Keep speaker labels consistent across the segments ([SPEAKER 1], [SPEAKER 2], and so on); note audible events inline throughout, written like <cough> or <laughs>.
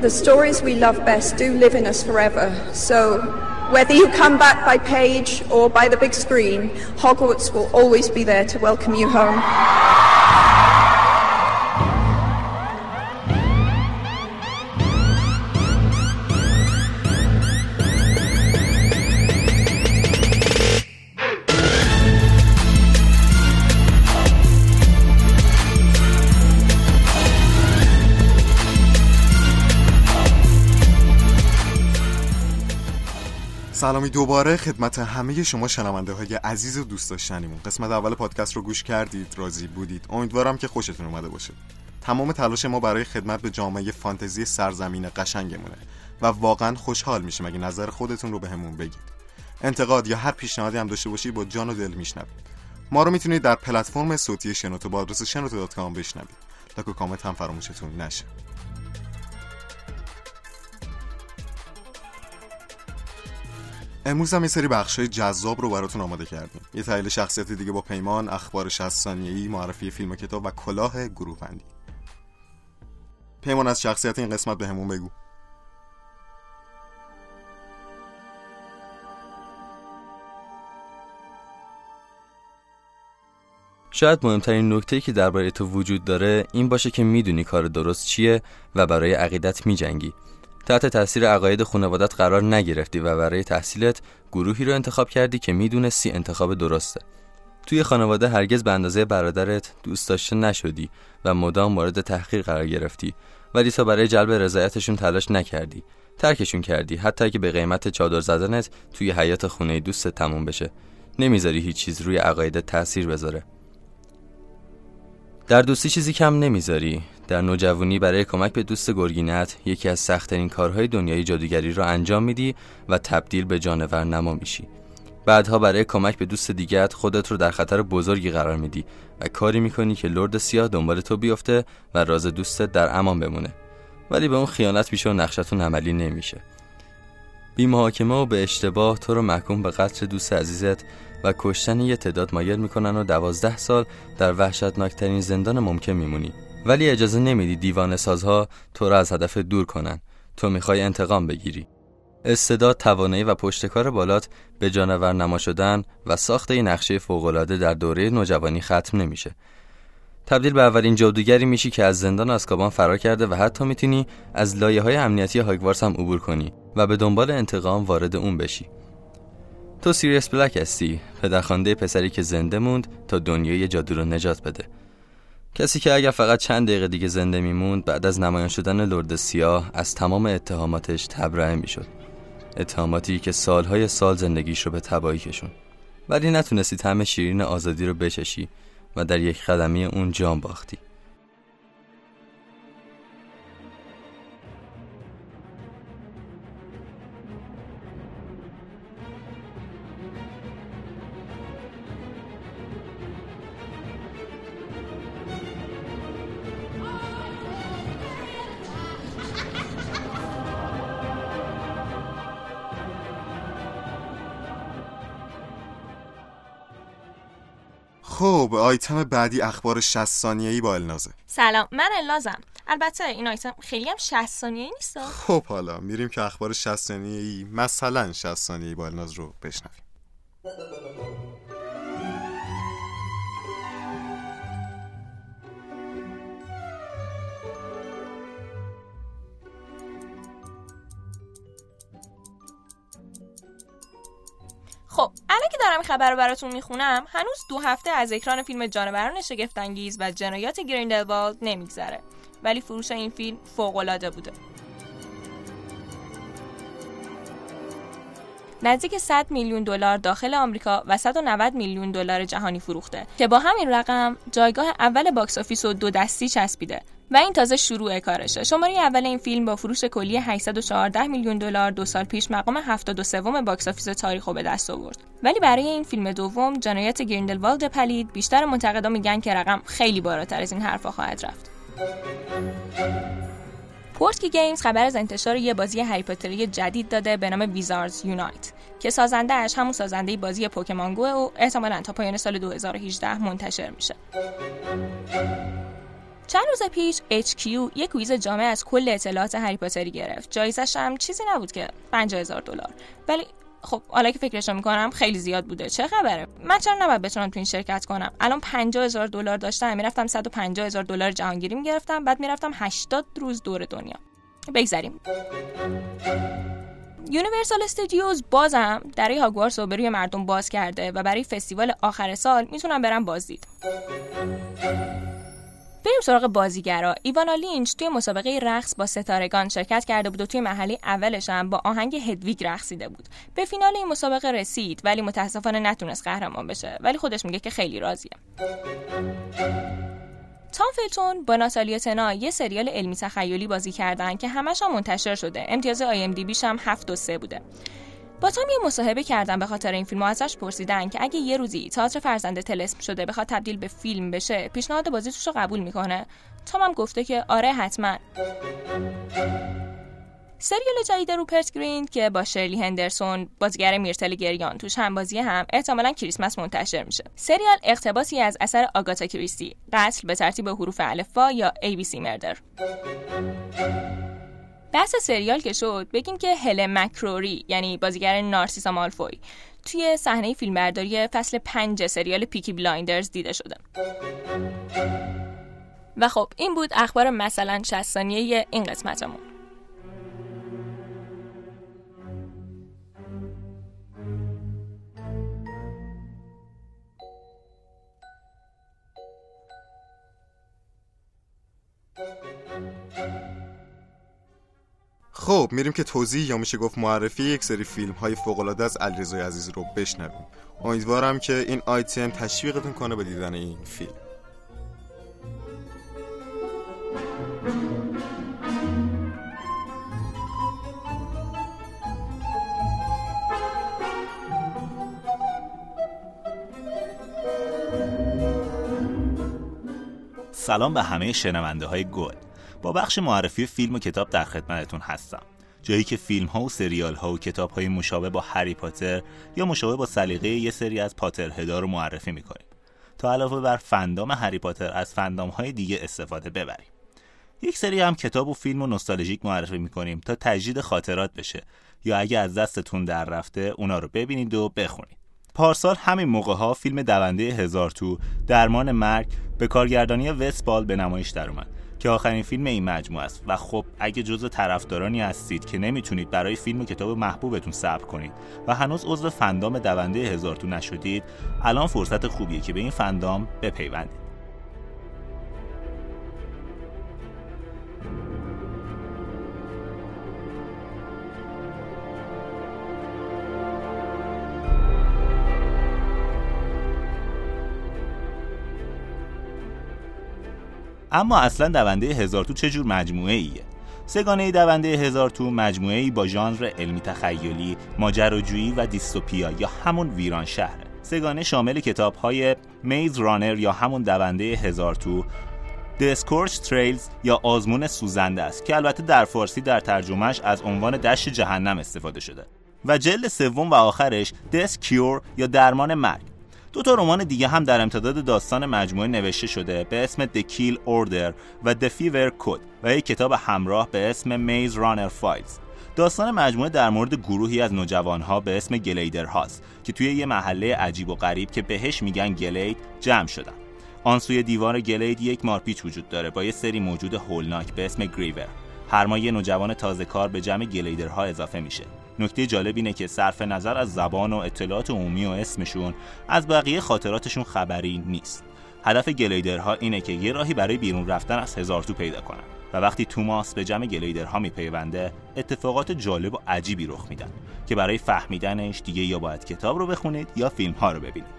[SPEAKER 1] the stories we love best do live in us forever. So whether you come back by page or by the big screen, Hogwarts will always be there to welcome you home.
[SPEAKER 2] سلامی دوباره خدمت همه شما شنونده های عزیز و دوست داشتنیمون. قسمت اول پادکست رو گوش کردید راضی بودید. امیدوارم که خوشتون اومده باشه. تمام تلاش ما برای خدمت به جامعه فانتزی سرزمین قشنگمونه و واقعا خوشحال میشیم اگه نظر خودتون رو بهمون به بگید. انتقاد یا هر پیشنهادی هم داشته باشی با جان و دل میشنوید. ما رو می‌تونید در پلتفرم صوتی شنوتو با آدرس شنوتو بشنوید. لایک و کامنت هم فراموشتون نشه. امروز هم یه سری بخشای جذاب رو براتون آماده کردیم. یه تحلیل شخصیت دیگه با پیمان اخبار 60 ثانیه‌ای معرفی فیلم و کتاب و کلاه گروه بندی. پیمان از شخصیت این قسمت به بگو.
[SPEAKER 3] شاید مهمترین نکته که درباره تو وجود داره این باشه که می‌دونی کار درست چیه و برای عقیدت میجنگی. تحت تاثیر عقاید خانوادت قرار نگرفتی و برای تحصیلت گروهی رو انتخاب کردی که می‌دونستی انتخاب درسته. توی خانواده هرگز به اندازه برادرت دوست داشته نشدی و مدام مورد تحقیر قرار گرفتی ولی تا برای جلب رضایتشون تلاش نکردی. ترکشون کردی حتی که به قیمت چادر زدنت توی حیات خونه دوست تموم بشه. نمی‌ذاری هیچ چیز روی عقایدت تاثیر بذاره. در دوستی چیزی کم نمی‌ذاری. در نوجوانی برای کمک به دوست گرگینت یکی از سختترین کارهای دنیای جادوگری را انجام میدی و تبدیل به جانور نما میشی. بعدها برای کمک به دوست دیگت خودت رو در خطر بزرگی قرار میدی و کاری می‌کنی که لرد سیاه دنبال تو بیفته و راز دوستت در امان بمونه. ولی به اون خیانت میشه و نقشتون عملی نمیشه. بی محاکمه و به اشتباه تو رو محکوم به قتل دوست عزیزت و کشتن یه تعداد مایل می‌کنن و دوازده سال در وحشتناکترین زندان ممکن میمونی. ولی اجازه نمیدی دیوان سازها تو را از هدف دور کنن. تو می‌خوای انتقام بگیری. استعداد توانایی و پشتکار بالات به جانور نما شدن و ساخت این نقشه فوقالعاده در دوره نوجوانی ختم نمیشه. تبدیل به اولین جادوگری میشی که از زندان آسکابان فرار کرده و حتی می‌تونی از لایه های امنیتی هاگوارس هم عبور کنی و به دنبال انتقام وارد اون بشی. تو سیریس بلک هستی. پدرخوانده پسری که زنده موند تا دنیای جادو رو نجات بده. کسی که اگر فقط چند دقیقه دیگه زنده میموند بعد از نمایان شدن لرد سیاه از تمام اتهاماتش تبرئه می‌شد. اتهاماتی که سالهای سال زندگیش رو به تباهی کشون ولی نتونستی طعم شیرین آزادی رو بچشی و در یک خدمی اون جان باختی.
[SPEAKER 2] خب آیتم بعدی اخبار 60 ثانیه‌ای با النازه.
[SPEAKER 4] سلام من النازم. البته این آیتم خیلی هم 60 ثانیه‌ای نیست
[SPEAKER 2] خب حالا میریم که اخبار 60 ثانیه‌ای مثلا 60 ثانیه‌ای با الناز رو بشنویم.
[SPEAKER 4] خب الان که دارم خبر رو براتون می‌خونم هنوز دو هفته از اکران فیلم جانوران شگفتانگیز و جنایات گریندلوالد نمیگذره. ولی فروش این فیلم فوقالعاده بوده. نزدیک 100 میلیون دلار داخل آمریکا و 190 میلیون دلار جهانی فروخته که با همین رقم جایگاه اول box office و دو دستی چسبیده. و این تازه شروع کارشه. شماره اول این فیلم با فروش کلی 814 میلیون دلار دو سال پیش مقام 73 box office تاریخ به دست آورد. ولی برای این فیلم دوم جنایت گریندلوالد پلید بیشتر منتقدا میگن که رقم خیلی بالاتر از این حرفا خواهد رفت. Portkey Games خبر از انتشار یه بازی هری جدید داده به نام Wizards Unite که سازندهش همون سازنده بازی Pokémon Go و احتمالاً تا پایان سال 2018 منتشر میشه. چند روز پیش HQ یک quiz جامع از کل اطلاعات هری پاتری گرفت. جایزش هم چیزی نبود که 50000 دلار. ولی خب حالا که فکرشو می‌کنم خیلی زیاد بوده. چه خبره؟ من چرا نباید بتونم تو این شرکت کنم؟ الان 50000 دلار داشتم می‌رفتم 150000 دلار جهانگیری می‌گرفتم بعد می‌رفتم 80 روز دور دنیا. بگذریم. Universal Studios بازم در هاگوارتس رو به مردم باز کرده و برای فستیوال آخر سال می‌تونم برم بازدید. بریم سراغ بازیگرا. ایوانا لینچ توی مسابقه رقص با ستارگان شرکت کرده بود و توی مرحله اولش هم با آهنگ هدویگ رقصیده بود. به فینال این مسابقه رسید ولی متاسفانه نتونست قهرمان بشه. ولی خودش میگه که خیلی راضیه. تام فلتون با ناتالیا تنا یه سریال علمی تخیلی بازی کردن که همش هم منتشر شده. امتیاز آی ام دی بیش هم 7 و 3 بوده. با تام یه مصاحبه کردم به خاطر این فیلم و ازش پرسیدن که اگه یه روزی تئاتر فرزند تلسم شده بخواد تبدیل به فیلم بشه پیشنهاد بازی توش رو قبول می‌کنه. تام هم گفته که آره حتما. سریال جدید روپرت گرین که با شرلی هندرسون بازیگر میرتل گریان توش هم بازی هم احتمالا کریسمس منتشر میشه. سریال اقتباسی از اثر آگاتا کریستی قتل به ترتیب حروف الفبا یا ABC مردر بحث سریال که شد بگیم که هلن مک‌کروری یعنی بازیگر نارسیسا مالفوی توی صحنه فیلمبرداری فصل پنج سریال Peaky Blinders دیده شده. و خب این بود اخبار مثلا 60 این قسمتمون.
[SPEAKER 2] خب میریم که توضیح یا میشه گفت معرفی یک سری فیلم های فوق العاده از علیرضا عزیز رو بشنویم. امیدوارم که این آیتم تشویقتون کنه به دیدن این فیلم.
[SPEAKER 5] سلام به همه شنونده های گل. با بخش معرفی فیلم و کتاب در خدمتتون هستم. جایی که فیلم ها و سریال ها و کتاب های مشابه با هری پاتر یا مشابه با سلیقه یه سری از پاتر هدا رو معرفی می‌کنیم. تا علاوه بر فندام هری پاتر از فندام های دیگه استفاده ببریم. یک سری هم کتاب و فیلم و نوستالژیک معرفی می‌کنیم تا تجدید خاطرات بشه یا اگه از دستتون در رفته اونا رو ببینید و بخونید. پارسال همین موقع ها فیلم دونده هزار تو درمان مرگ به کارگردانی وستبال به نمایش در اومد. که آخرین فیلم این مجموعه است. و خب اگه جزء طرفدارانی هستید که نمی‌تونید برای فیلم و کتاب محبوبتون صبر کنید و هنوز عضو فندام دونده هزارتون نشدید الان فرصت خوبیه که به این فندام بپیوندید. اما اصلا دونده هزار تو چه جور مجموعه ایه سگانه دونده هزار تو مجموعه ای با ژانر علمی تخیلی، ماجراجویی و دیستوپیا یا همون ویران شهره. سگانه شامل کتاب های میز رانر یا همون دونده هزار تو، دسکورچ تریلز یا آزمون سوزنده است که البته در فارسی در ترجمهش از عنوان دشت جهنم استفاده شده. و جلد سوم و آخرش دس کیور یا درمان مرگ. دو تا رمان دیگه هم در امتداد داستان مجموعه نوشته شده به اسم The Kill Order و The Fever Code و یک کتاب همراه به اسم Maze Runner Files. داستان مجموعه در مورد گروهی از نوجوانها به اسم گلیدر هاست که توی یه محله عجیب و غریب که بهش میگن گلید جمع شدن. آن سوی دیوار گلید یک مارپیچ وجود داره با یه سری موجود هولناک به اسم گریور هر ماه یه نوجوان تازه کار به جمع گلیدرها اضافه میشه. نکته جالب اینه که صرف نظر از زبان و اطلاعات عمومی و اسمشون از بقیه خاطراتشون خبری نیست. هدف گلیدرها اینه که یه راهی برای بیرون رفتن از هزار تو پیدا کنن و وقتی توماس به جمع گلیدرها میپیونده اتفاقات جالب و عجیبی رخ میدن که برای فهمیدنش دیگه یا باید کتاب رو بخونید یا فیلم ها رو ببینید.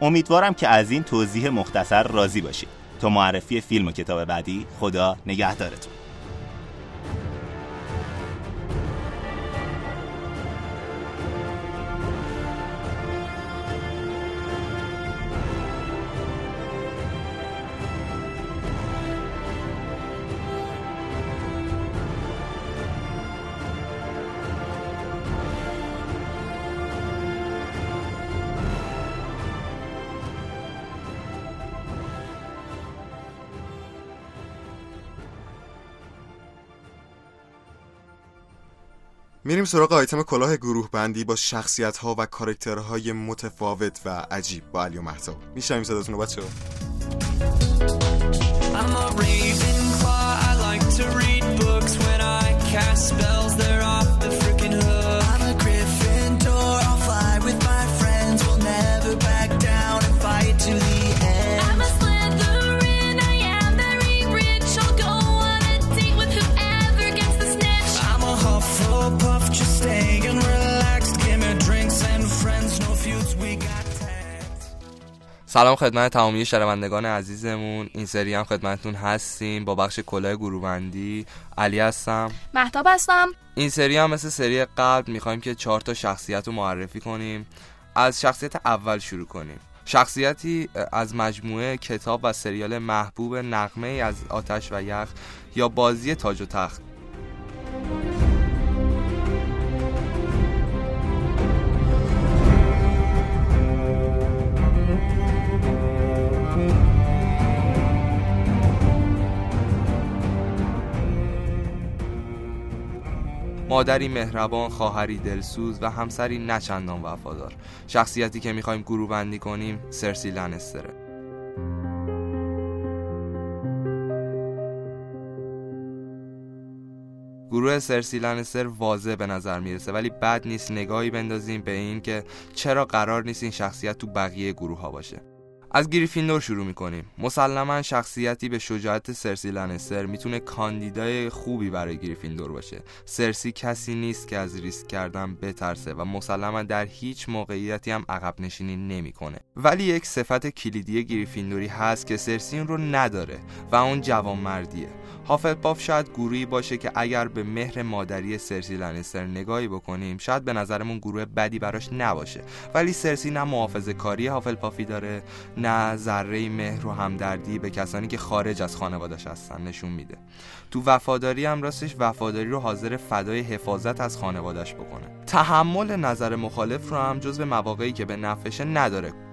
[SPEAKER 5] امیدوارم که از این توضیح مختصر راضی باشید. تا معرفی فیلم و کتاب بعدی خدا نگهدارتون.
[SPEAKER 6] میریم سراغ آیتم کلاه گروه بندی با شخصیت ها و کارکترهای متفاوت و عجیب با علی و مهتاب میشنیم صداتون رو بچه
[SPEAKER 7] سلام خدمت تمامی شنوندگان عزیزمون. این سری هم خدمتتون هستیم. با بخش کلاه گروهبندی. علی هستم.
[SPEAKER 8] مهتاب هستم.
[SPEAKER 7] این سری هم مثل سری قبل می‌خوایم که چهار تا شخصیت رو معرفی کنیم. از شخصیت اول شروع کنیم. شخصیتی از مجموعه کتاب و سریال محبوب نقمه از آتش و یخ یا بازی تاج و تخت. مادری مهربان، خواهری دلسوز و همسری نچندان وفادار. شخصیتی که می‌خوایم گروه بندی کنیم سرسی لنستره. گروه سرسی لنستر واضح به نظر می‌رسه ولی بد نیست نگاهی بندازیم به این که چرا قرار نیست این شخصیت تو بقیه گروه ها باشه از گریفیندور شروع می‌کنیم. مسلما شخصیتی به شجاعت سرسی لنستر می‌تونه کاندیدای خوبی برای گریفیندور باشه. سرسی کسی نیست که از ریسک کردن بترسه و مسلما در هیچ موقعیتی هم عقب نشینی نمی‌کنه. ولی یک صفت کلیدی گریفیندوری هست که سرسی رو نداره و اون جوانمردیه. هافلپاف شاید گروهی باشه که اگر به مهر مادری سرسی لنستر نگاهی بکنیم شاید به نظرمون گروه بدی براش نباشه. ولی سرسی نه محافظه کاری هافلپافی داره نه ذره مهر و همدردی به کسانی که خارج از خانوادش هستن نشون میده. تو وفاداری هم راستش وفاداری رو حاضر فدای حفاظت از خانوادش بکنه. تحمل نظر مخالف رو هم جز به مواقعی که به نفشه نداره.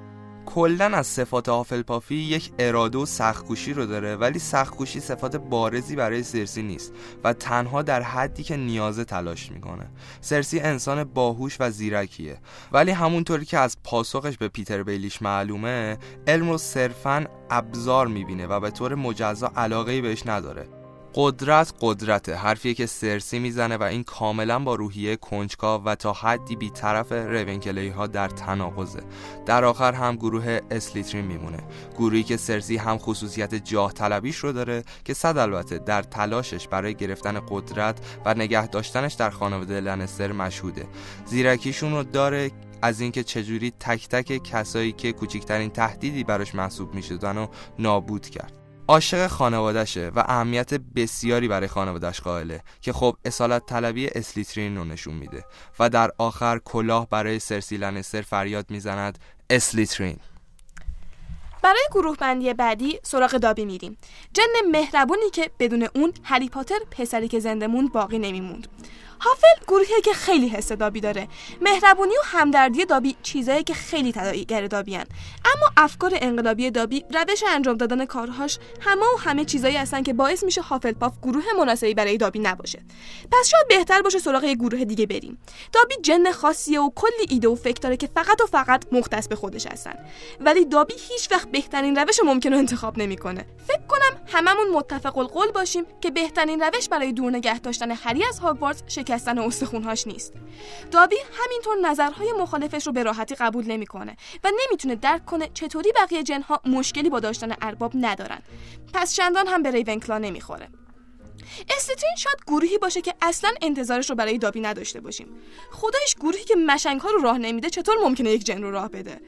[SPEAKER 7] کلا از صفات پافی یک اراده و سختکوشی رو داره ولی سختکوشی صفات بارزی برای سرسی نیست و تنها در حدی که نیازه تلاش می‌کنه. سرسی انسان باهوش و زیرکیه. ولی همونطوری که از پاسخش به پیتر بیلیش معلومه علم رو صرفا ابزار می‌بینه و به طور مجزا علاقه بهش نداره. قدرت قدرته حرفیه که سرسی می‌زنه و این کاملا با روحیه کنجکاو و تا حدی بیطرف رونکلی ها در تناقضه. در آخر هم گروه اسلیترین میمونه. گروهی که سرسی هم خصوصیت جاه طلبیش رو داره که صد البته در تلاشش برای گرفتن قدرت و نگه داشتنش در خانواده لنستر مشهوده. زیرکیشون رو داره از اینکه چجوری تک تک کسایی که کوچکترین تهدیدی براش محسوب می‌شدن و نابود کرد. عاشق خانوادشه و اهمیت بسیاری برای خانوادش قائله که خب اصالت طلبی اسلیترین رو نشون میده و در آخر کلاه برای سرسی لنستر فریاد می‌زند اسلیترین.
[SPEAKER 8] برای گروه بندی بعدی سراغ دابی میریم. جن مهربونی که بدون اون هری پاتر پسری که زنده موند باقی نمیموند. هافل گروهی که خیلی حس دابی داره. مهربونی و همدردی دابی چیزایی که خیلی تداعیگر دابی هن. اما افکار انقلابی دابی روش انجام دادن کارهاش همه و همه چیزایی هستن که باعث میشه پاف گروه مناسبی برای دابی نباشه. پس شاید بهتر باشه سراغ یه گروه دیگه بریم. دابی جن خاصیه و کلی ایده و فکر داره که فقط و فقط مختص به خودش هستن. ولی دابی هیچ وقت بهترین روش ممکن رو انتخاب نمی‌کنه. فکر کنم هممون متفق القول باشیم که بهترین روش برای دور نگه داشتن هری از هاگوارتس شکستن استخونهاش نیست. دابی همینطور نظرهای مخالفش رو به راحتی قبول نمی‌کنه و نمی‌تونه درک کنه چطوری بقیه جنها مشکلی با داشتن ارباب ندارن. پس چندان هم به ریونکلا نمی‌خوره. استرین شاید گروهی باشه که اصلا انتظارش رو برای دابی نداشته باشیم. خدایش گروهی که مشنگ ها رو راه نمیده چطور ممکنه یک جن رو راه بده؟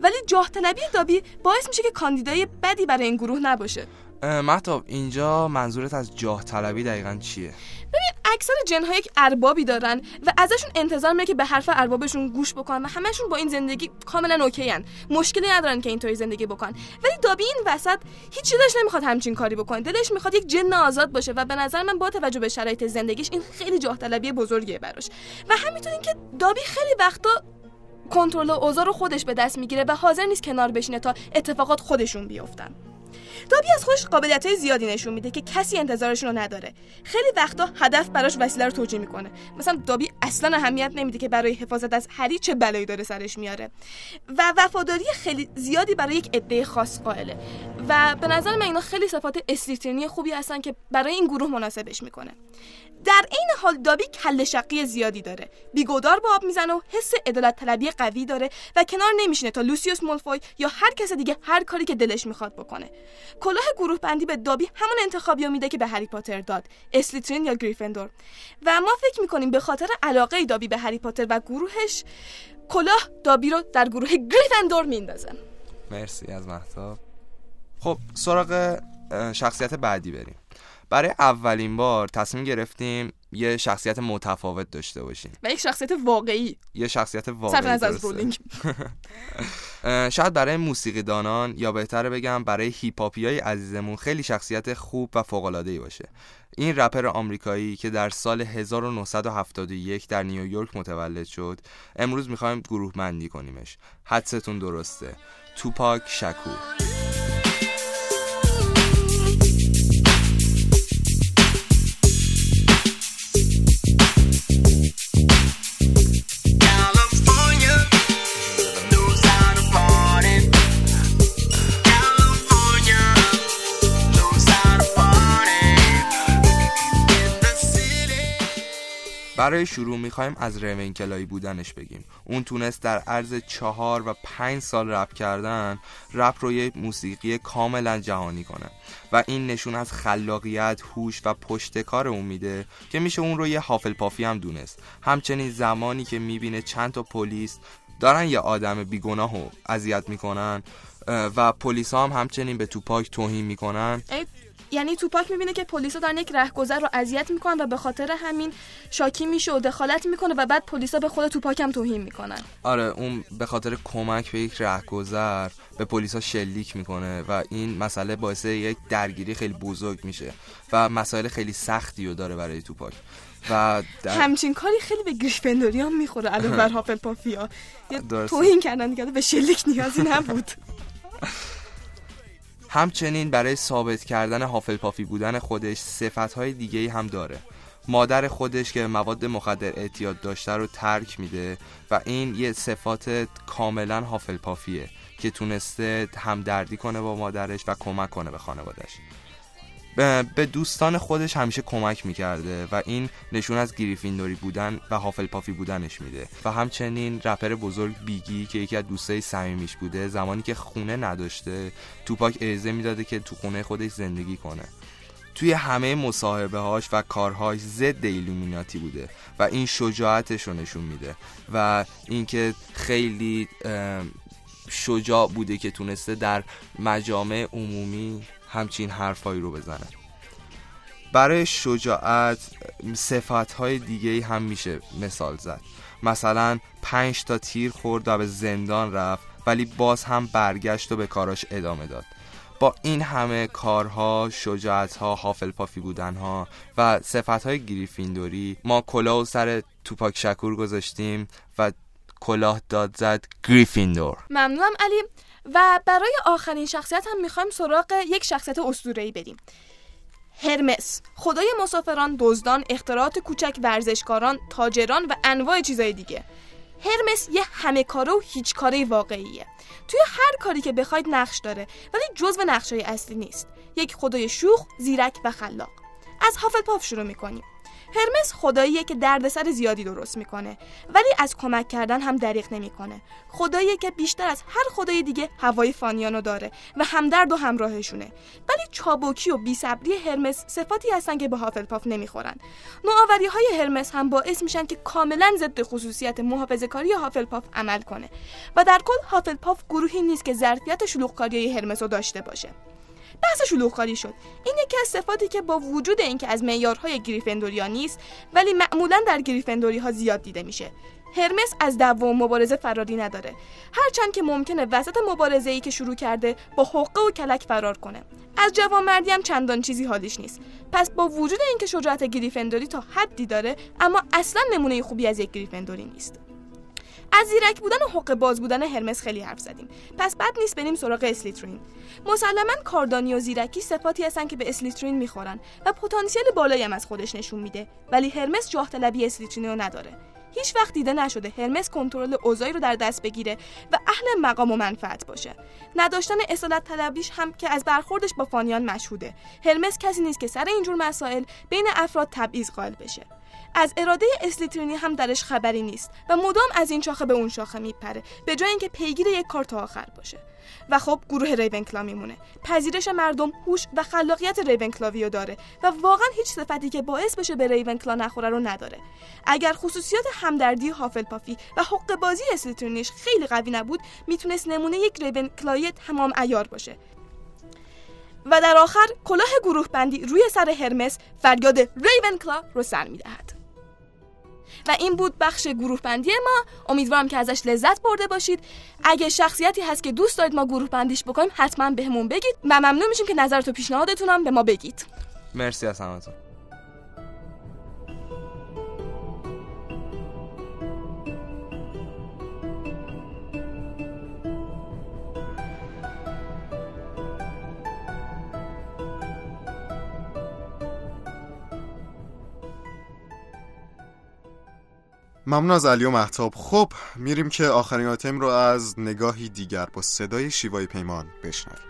[SPEAKER 8] ولی جاه دابی باعث میشه که کاندیدای بدی برای این گروه نباشه.
[SPEAKER 7] محتاب اینجا منظورت از جاه طلبی دقیقا چیه؟
[SPEAKER 8] ببین اکثر جنها یک اربابی دارن و ازشون انتظار میره که به حرف اربابشون گوش بکنن و همشون با این زندگی کاملا اوکی هن. مشکلی ندارن که اینطوری زندگی بکنن ولی دابی این وسط هیچ دلش نمی‌خواد همچین کاری بکنه. دلش می‌خواد یک جن آزاد باشه و به نظر من با توجه به شرایط زندگیش این خیلی جاه طلبی بزرگیه براش. و همینطور که دابی خیلی وقتا کنترل اوضاع رو خودش به دست می‌گیره و حاضر نیست کنار بشینه تا اتفاقات خودشون بیفتن. دابی از خودش قابلیت های زیادی نشون میده که کسی انتظارشون رو نداره. خیلی وقتا هدف براش وسیله رو توجیه می‌کنه. مثلا دابی اصلا اهمیت نمیده که برای حفاظت از هری چه بلایی داره سرش میاره. و وفاداری خیلی زیادی برای یک عده خاص قائله. و به نظر من اینا خیلی صفات اسلیترینی خوبی هستن که برای این گروه مناسبش می‌کنه. در این حال دابی کل شقی زیادی داره. بیگودار به آب می‌زنه و حس عدالت طلبی قوی داره و کنار نمیشینه تا لوسیوس مولفوی یا هر کس دیگه هر کاری که دلش می‌خواد بکنه. کلاه گروه بندی به دابی همون انتخابی میده که به هری پاتر داد. اسلیترین یا گریفندور. و ما فکر می‌کنیم به خاطر علاقه دابی به هری پاتر و گروهش کلاه دابی رو در گروه گریفندور میندازه.
[SPEAKER 7] مرسی از محتاب. خب سراغ شخصیت بعدی بریم. برای اولین بار تصمیم گرفتیم یه شخصیت متفاوت داشته باشیم.
[SPEAKER 8] و یک شخصیت واقعی.
[SPEAKER 7] یه شخصیت واقعی
[SPEAKER 8] از رولینگ <laughs>
[SPEAKER 7] شاید برای موسیقی دانان یا بهتره بگم برای هیپاپی های عزیزمون خیلی شخصیت خوب و فوق العاده ای باشه. این رپر آمریکایی که در سال 1971 در نیویورک متولد شد امروز می‌خوایم گروه مندی کنیمش. حدستون درسته. توپاک شکور. برای شروع می‌خوایم از کلایی بودنش بگیم. اون تونست در عرض چهار و پنج سال رپ کردن رپ رو یه موسیقی کاملا جهانی کنه. و این نشون از خلاقیت، هوش و پشتکار اون میده که میشه اون رو یه حافل پافی هم دونست. همچنین زمانی که می‌بینه چند تا پلیس دارن یه آدم بیگناه رو اذیت می‌کنن و پلیس هم همچنین به توپاک توهین می‌کنن.
[SPEAKER 8] یعنی توپاک می‌بینه که پلیسا دارن یک رهگذر رو اذیت می‌کنن و به خاطر همین شاکی میشه و دخالت می‌کنه و بعد پلیسا به خود توپاک هم توهین می‌کنن.
[SPEAKER 7] آره اون به خاطر کمک به یک رهگذر به پلیسا شلیک می‌کنه و این مسئله باعث یک درگیری خیلی بزرگ میشه و مسائل خیلی سختی رو داره برای توپاک. و
[SPEAKER 8] در... همچین کاری خیلی به گریفندوری هم می‌خوره الان بر <laughs> هافل پافیا. توهین کردن دیگه به شلیک نیازی نبود. <laughs>
[SPEAKER 7] همچنین برای ثابت کردن پافی بودن خودش صفتهای دیگه هم داره. مادر خودش که مواد مخدر اعتیاد داشته رو ترک میده و این یه صفات کاملا پافیه که تونسته همدردی کنه با مادرش و کمک کنه به خانوادش به دوستان خودش همیشه کمک می‌کرده و این نشون از گریفیندوری بودن و حافل پافی بودنش میده. و همچنین رپر بزرگ بیگی که یکی از دوستای صمیمیش بوده زمانی که خونه نداشته توپاک اعزه می‌داده که تو خونه خودش زندگی کنه. توی همه مصاحبه هاش و کارهاش ضد ایلومیناتی بوده و این شجاعتش رو نشون میده و اینکه خیلی شجاع بوده که تونسته در مجامع عمومی همچین حرفایی رو بزنه. برای شجاعت صفت های دیگه هم میشه مثال زد. مثلا پنج تا تیر خورد و به زندان رفت ولی باز هم برگشت و به کاراش ادامه داد. با این همه کارها، شجاعتها، حافل پافی بودنها و صفت های گریفیندوری ما کلاه و سر توپاک شکور گذاشتیم و کلاه داد زد گریفیندور.
[SPEAKER 8] ممنونم علی. و برای آخرین شخصیت هم می‌خوایم سراغ یک شخصیت اسطوره‌ای بریم. هرمس خدای مسافران دزدان اختراعات کوچک ورزشکاران تاجران و انواع چیزای دیگه. هرمس یه همه کاره و هیچ کاره واقعیه. توی هر کاری که بخواید نقش داره ولی جزو نقشای اصلی نیست. یک خدای شوخ زیرک و خلاق. از هافلپاف شروع می‌کنیم. هرمس خداییه که دردسر زیادی درست می‌کنه. ولی از کمک کردن هم دریغ نمی‌کنه. خداییه که بیشتر از هر خدای دیگه هوای فانیانو داره و همدرد و همراهشونه. ولی چابکی و بیصبری هرمس صفاتی هستن که به هافلپاف نمی‌خورن. نوآوری های هرمس هم باعث میشن که کاملا ضد خصوصیت محافظه کاری هافلپاف عمل کنه. و در کل هافلپاف گروهی نیست که ظرفیت شلوغکاری هرمس رو داشته باشه. بحث شلوغ شد. این یکی از صفاتی که با وجود اینکه از معیارهای گریفندوریا نیست ولی معمولا در گریفندوری ها زیاد دیده میشه. هرمس از دعوا و مبارزه فراری نداره. هرچند که ممکنه وسط مبارزه ای که شروع کرده با حقه و کلک فرار کنه. از جوانمردی هم چندان چیزی حالیش نیست. پس با وجود اینکه شجاعت گریفندوری تا حدی داره اما اصلا نمونه خوبی از یک گریفندوری نیست. از زیرک بودن و حق باز بودن هرمس خیلی حرف زدیم. پس بد نیست بریم سراغ اسلیترین. مسلما کاردانی و زیرکی صفاتی هستن که به اسلیترین می‌خورن و پتانسیل بالایی هم از خودش نشون میده. ولی هرمس جاه طلبی اسلیترین رو نداره. هیچ وقت دیده نشده هرمس کنترل اوضاعی رو در دست بگیره و اهل مقام و منفعت باشه. نداشتن اصالت طلبیش هم که از برخوردش با فانیان مشهوده. هرمس کسی نیست که سر اینجور مسائل بین افراد تبعیض قائل بشه. از اراده اسلیترینی هم درش خبری نیست و مدام از این شاخه به اون شاخه میپره به جای اینکه پیگیر یک کار تا آخر باشه. و خب گروه ریونکلا میمونه. پذیرش مردم هوش و خلاقیت ریونکلاویو داره و واقعا هیچ صفتی که باعث بشه به ریونکلا نخوره رو نداره. اگر خصوصیات همدردی پافی و حق بازی اسلیترینیش خیلی قوی نبود می‌تونست نمونه یک ریونکلای تمام ایار باشه. و در آخر کلاه گروه بندی روی سر هرمس فریاد ریونکلا رو سر می‌دهد. و این بود بخش گروه بندی ما. امیدوارم که ازش لذت برده باشید. اگه شخصیتی هست که دوست دارید ما گروه بندیش بکنیم حتما بهمون بگید. و ممنون میشیم که نظرت و پیشنهادتونم به ما بگید.
[SPEAKER 7] مرسی از همتون.
[SPEAKER 2] ممنون از علی و محتاب خب میریم که آخرین آیتم رو از نگاهی دیگر با صدای شیوای پیمان بشنویم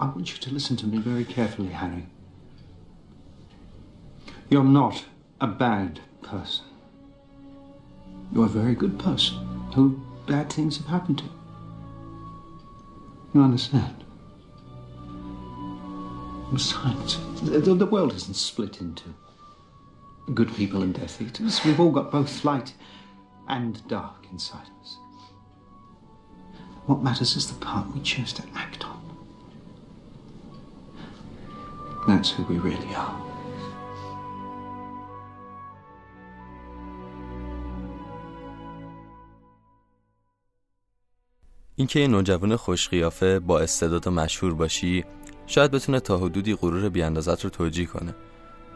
[SPEAKER 9] I want you to listen to me very carefully, Harry. You're not a bad person. You're a very good person who bad things have happened to. You understand? Besides, the, the world isn't split into good people and Death Eaters. We've all got both light and dark inside us. What matters is the part we choose to act on. That's who we really are.
[SPEAKER 3] اینکه یه نوجوان خوشقیافه با استعداد مشهور باشی شاید بتونه تا حدودی غرور بیاندازت رو توجیه کنه.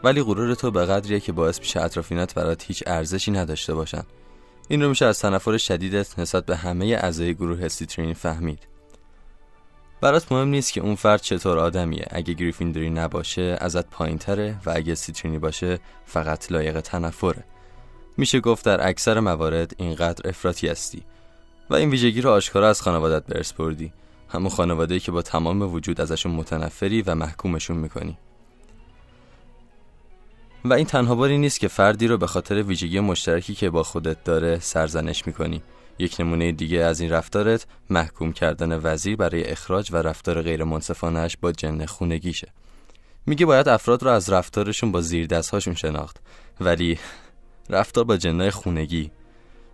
[SPEAKER 3] ولی غرور تو به قدریه که باعث میشه اطرافینات برات هیچ ارزشی نداشته باشن. این رو میشه از تنفر شدیدت نسبت به همه اعضای گروه سیترین فهمید. برات مهم نیست که اون فرد چطور آدمیه. اگه گریفیندوری نباشه ازت پایینتره و اگه سیترینی باشه فقط لایق تنفره. میشه گفت در اکثر موارد اینقدر افراطی هستی. و این ویژگی رو آشکارا از خانوادت برس بردی. همون خانواده که با تمام وجود ازشون متنفری و محکومشون می‌کنی. و این تنها باری نیست که فردی رو به خاطر ویژگی مشترکی که با خودت داره سرزنش می‌کنی. یک نمونه دیگه از این رفتارت محکوم کردن وزیر برای اخراج و رفتار غیر منصفانش با جن خونگیشه. میگه باید افراد رو از رفتارشون با زیر هاشون شناخت. ولی رفتار با جنای خونگی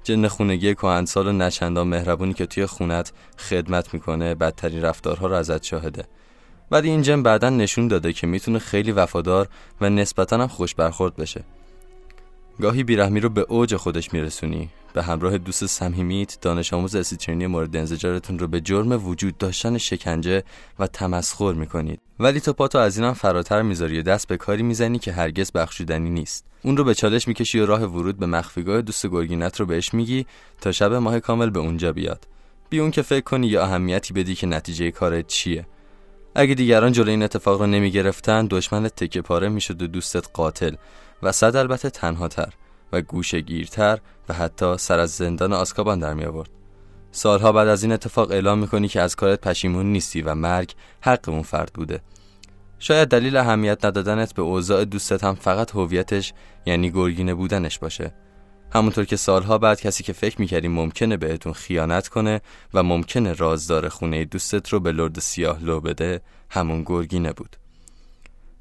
[SPEAKER 3] جن خونگی کهنسال و نچندان مهربونی که توی خونت خدمت می‌کنه بدترین رفتارها رو ازت شاهده. ولی این جن بعدا نشون داده که می‌تونه خیلی وفادار و نسبتا هم خوش برخورد بشه. گاهی بیرحمی رو به اوج خودش میرسونی. به همراه دوست سمیمیت دانش آموز اسیترینی مورد انزجارتون رو به جرم وجود داشتن شکنجه و تمسخر می‌کنید ولی تو پاتو از اینم فراتر می‌ذاری و دست به کاری می‌زنی که هرگز بخشودنی نیست. اون رو به چالش می‌کشی و راه ورود به مخفیگاه دوست گرگینت رو بهش میگی تا شب ماه کامل به اونجا بیاد. بی اون که فکر کنی یا اهمیتی بدی که نتیجه کارت چیه. اگه دیگران جلوی این اتفاق رو نمی‌گرفتن دشمنت تکه پاره می‌شد و دوستت قاتل. و صد البته تنها تر و گوشه گیرتر و حتی سر از زندان آسکابان در می آورد. سالها بعد از این اتفاق اعلام می‌کنی که از کارت پشیمون نیستی و مرگ حق اون فرد بوده. شاید دلیل اهمیت ندادنت به اوضاع دوستت هم فقط هویتش یعنی گرگینه بودنش باشه. همونطور که سالها بعد کسی که فکر می‌کردی ممکنه بهتون خیانت کنه و ممکنه رازدار خونه دوستت رو به لرد سیاه لو بده همون گرگینه بود.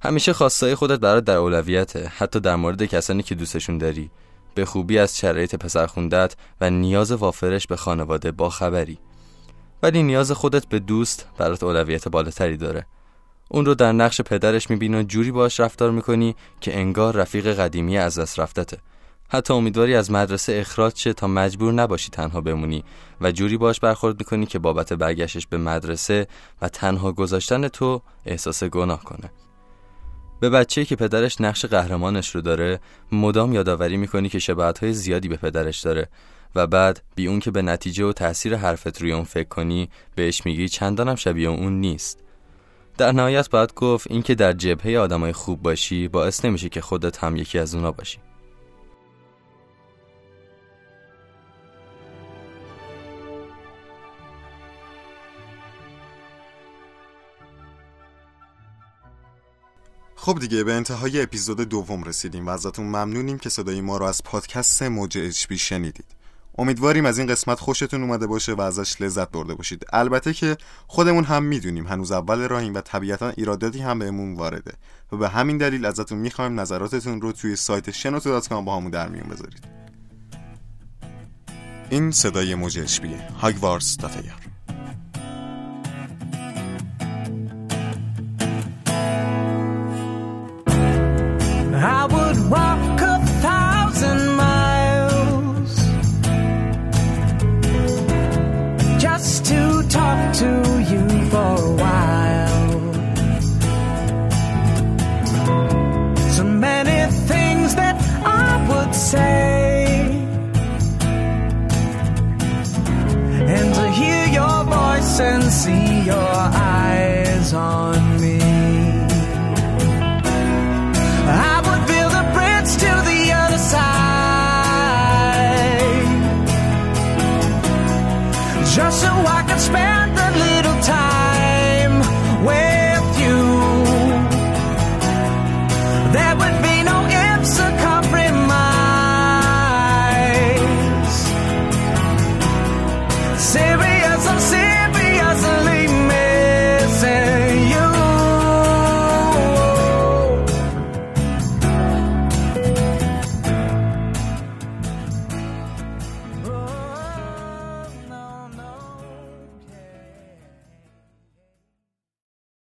[SPEAKER 3] همیشه خواستای خودت برات در اولویته حتی در مورد کسانی که دوستشون داری. به خوبی از شرایط پسر خوندت و نیاز وافرش به خانواده با خبری. ولی نیاز خودت به دوست برات اولویت بالاتری داره. اون رو در نقش پدرش می‌بینی و جوری باش رفتار می‌کنی که انگار رفیق قدیمی از دست رفتته. حتی امیدواری از مدرسه اخراج شه تا مجبور نباشی تنها بمونی و جوری باش برخورد می‌کنی که بابت برگشتش به مدرسه و تنها گذاشتن تو احساس گناه کنه. به بچه که پدرش نقش قهرمانش رو داره مدام یادآوری می‌کنی که شباهت زیادی به پدرش داره و بعد بی اون که به نتیجه و تاثیر حرفت روی اون فکر کنی بهش میگی چندانم شبیه اون نیست. در نهایت باید گفت اینکه در جبهه آدمای خوب باشی باعث نمیشه که خودت هم یکی از اونا باشی.
[SPEAKER 2] خب دیگه به انتهای اپیزود دوم رسیدیم و ازتون ممنونیم که صدای ما رو از پادکست موج اچ شنیدید. امیدواریم از این قسمت خوشتون اومده باشه و ازش لذت برده باشید. البته که خودمون هم می‌دونیم هنوز اول راهیم و طبیعتا ایراداتی هم بهمون وارده. و به همین دلیل ازتون می‌خوایم نظراتتون رو توی سایت شنوتو با همون در میون بذارید. این صدای موج اچ هاگوارس and see your eyes on.